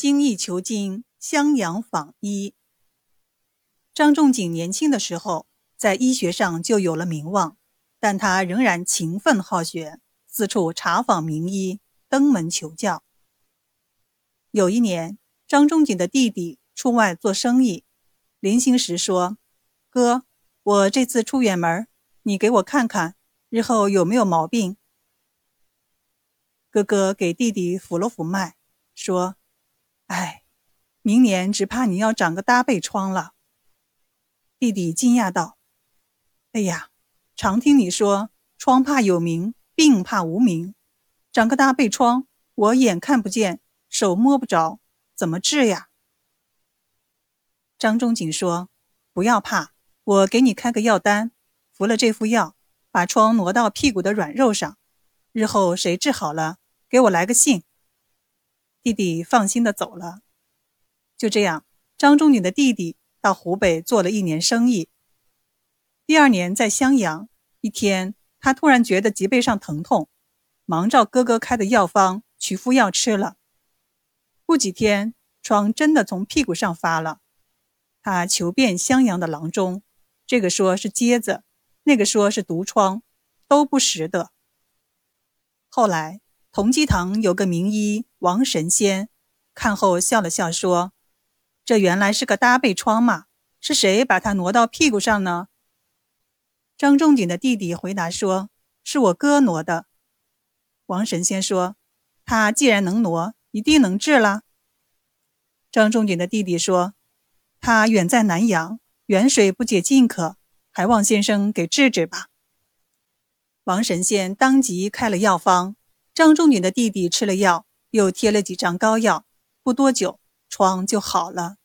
精益求精，襄阳访医。张仲景年轻的时候，在医学上就有了名望，但他仍然勤奋好学，四处查访名医，登门求教。有一年，张仲景的弟弟出外做生意，临行时说：“哥，我这次出远门，你给我看看，日后有没有毛病。”哥哥给弟弟抚了抚脉，说。哎，明年只怕你要长个大背疮了。弟弟惊讶道：“哎呀，常听你说疮怕有名，病怕无名，长个大背疮，我眼看不见，手摸不着，怎么治呀？”张仲景说：“不要怕，我给你开个药单，服了这副药，把疮挪到屁股的软肉上，日后谁治好了，给我来个信。”弟弟放心的走了。就这样，张仲景的弟弟到湖北做了一年生意。第二年在襄阳，一天他突然觉得脊背上疼痛，忙照哥哥开的药方取敷药吃了。不几天，疮真的从屁股上发了。他求遍襄阳的郎中，这个说是疖子，那个说是毒疮，都不识得。后来。同济堂有个名医王神仙，看后笑了笑说：“这原来是个搭背疮嘛，是谁把它挪到屁股上呢？”张仲景的弟弟回答说：“是我哥挪的。”王神仙说：“他既然能挪，一定能治啦。”张仲景的弟弟说：“他远在南阳，远水不解近渴，还望先生给治治吧。”王神仙当即开了药方。张仲景的弟弟吃了药，又贴了几张膏药，不多久疮就好了。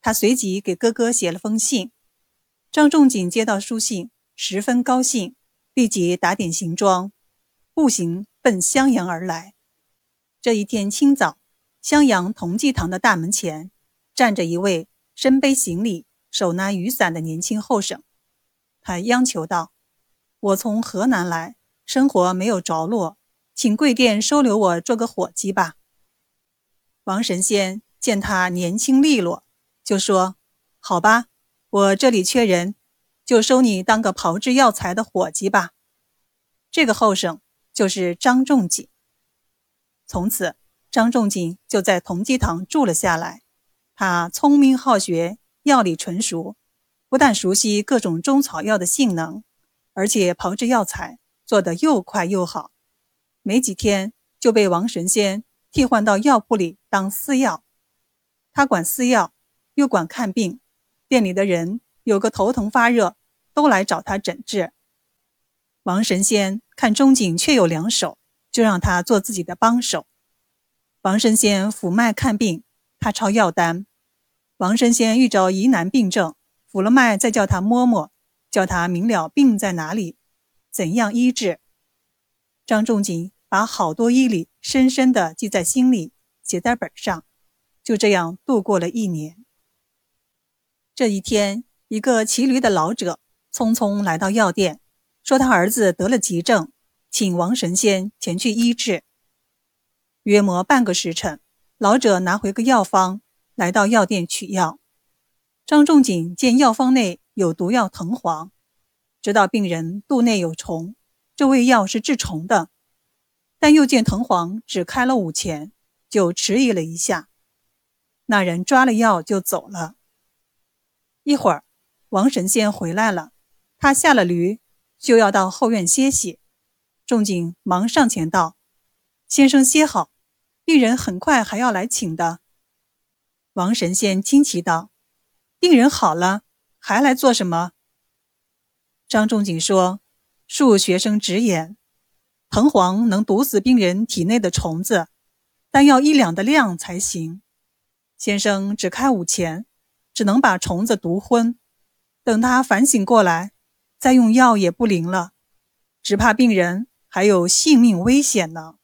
他随即给哥哥写了封信。张仲景接到书信，十分高兴，立即打点行装，步行奔襄阳而来。这一天清早，襄阳同济堂的大门前站着一位身背行李、手拿雨伞的年轻后生。他央求道：“我从河南来，生活没有着落。”请贵店收留我做个伙计吧。王神仙见他年轻利落，就说：“好吧，我这里缺人，就收你当个炮制药材的伙计吧。”这个后生就是张仲景。从此，张仲景就在同济堂住了下来。他聪明好学，药理纯熟，不但熟悉各种中草药的性能，而且炮制药材做得又快又好。没几天就被王神仙替换到药铺里当司药，他管司药，又管看病。店里的人有个头疼发热，都来找他诊治。王神仙看钟景确有两手，就让他做自己的帮手。王神仙抚脉看病，他抄药单。王神仙遇着疑难病症，抚了脉，再叫他摸摸，叫他明了病在哪里，怎样医治。张仲景。把好多医理深深地记在心里，写在本上，就这样度过了一年。这一天，一个骑驴的老者匆匆来到药店，说他儿子得了急症，请王神仙前去医治。约莫半个时辰，老者拿回个药方，来到药店取药。张仲景见药方内有毒药藤黄，知道病人肚内有虫，这味药是治虫的。但又见藤黄只开了五钱，就迟疑了一下。那人抓了药就走了。一会儿，王神仙回来了，他下了驴，就要到后院歇息。仲景忙上前道：“先生歇好，病人很快还要来请的。”王神仙惊奇道：“病人好了，还来做什么？”张仲景说：“恕学生直言。”藤黄能毒死病人体内的虫子，但要一两的量才行。先生只开五钱，只能把虫子毒昏。等他反省过来，再用药也不灵了，只怕病人还有性命危险呢。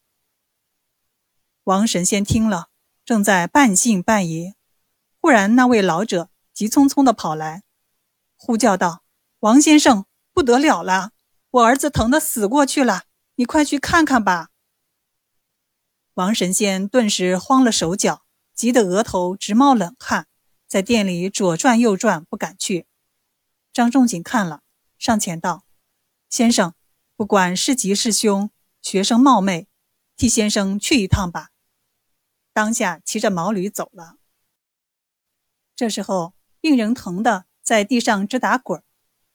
王神仙听了，正在半信半疑，忽然那位老者急匆匆地跑来，呼叫道：“王先生，不得了了，我儿子疼得死过去了。”你快去看看吧！王神仙顿时慌了手脚，急得额头直冒冷汗，在店里左转右转，不敢去。张仲景看了，上前道：“先生，不管是吉是凶，学生冒昧，替先生去一趟吧。”当下骑着毛驴走了。这时候，病人疼的在地上直打滚，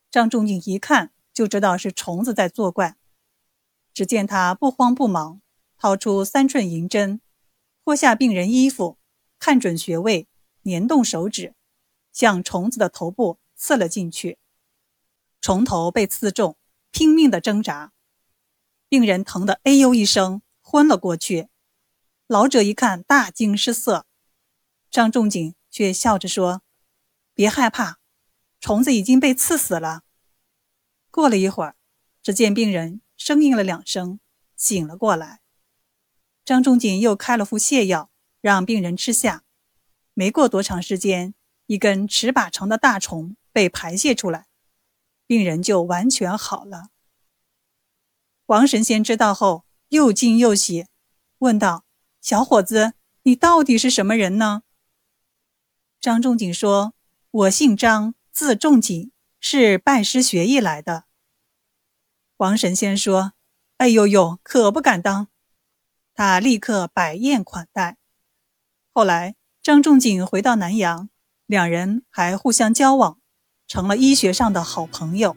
张仲景一看就知道是虫子在作怪。只见他不慌不忙，掏出三寸银针，脱下病人衣服，看准穴位，捻动手指，向虫子的头部刺了进去。虫头被刺中，拼命的挣扎，病人疼得哎呦一声，昏了过去。老者一看，大惊失色。张仲景。却笑着说：“别害怕，虫子已经被刺死了。”过了一会儿，只见病人呻吟了两声，醒了过来。张仲景又开了副泻药，让病人吃下。没过多长时间，一根尺把长的大虫被排泄出来，病人就完全好了。王神仙知道后，又惊又喜，问道：“小伙子，你到底是什么人呢？”张仲景说：“我姓张，字仲景，是拜师学艺来的。”王神仙说：“哎呦呦，可不敢当。”他立刻摆宴款待。后来，张仲景回到南阳，两人还互相交往，成了医学上的好朋友。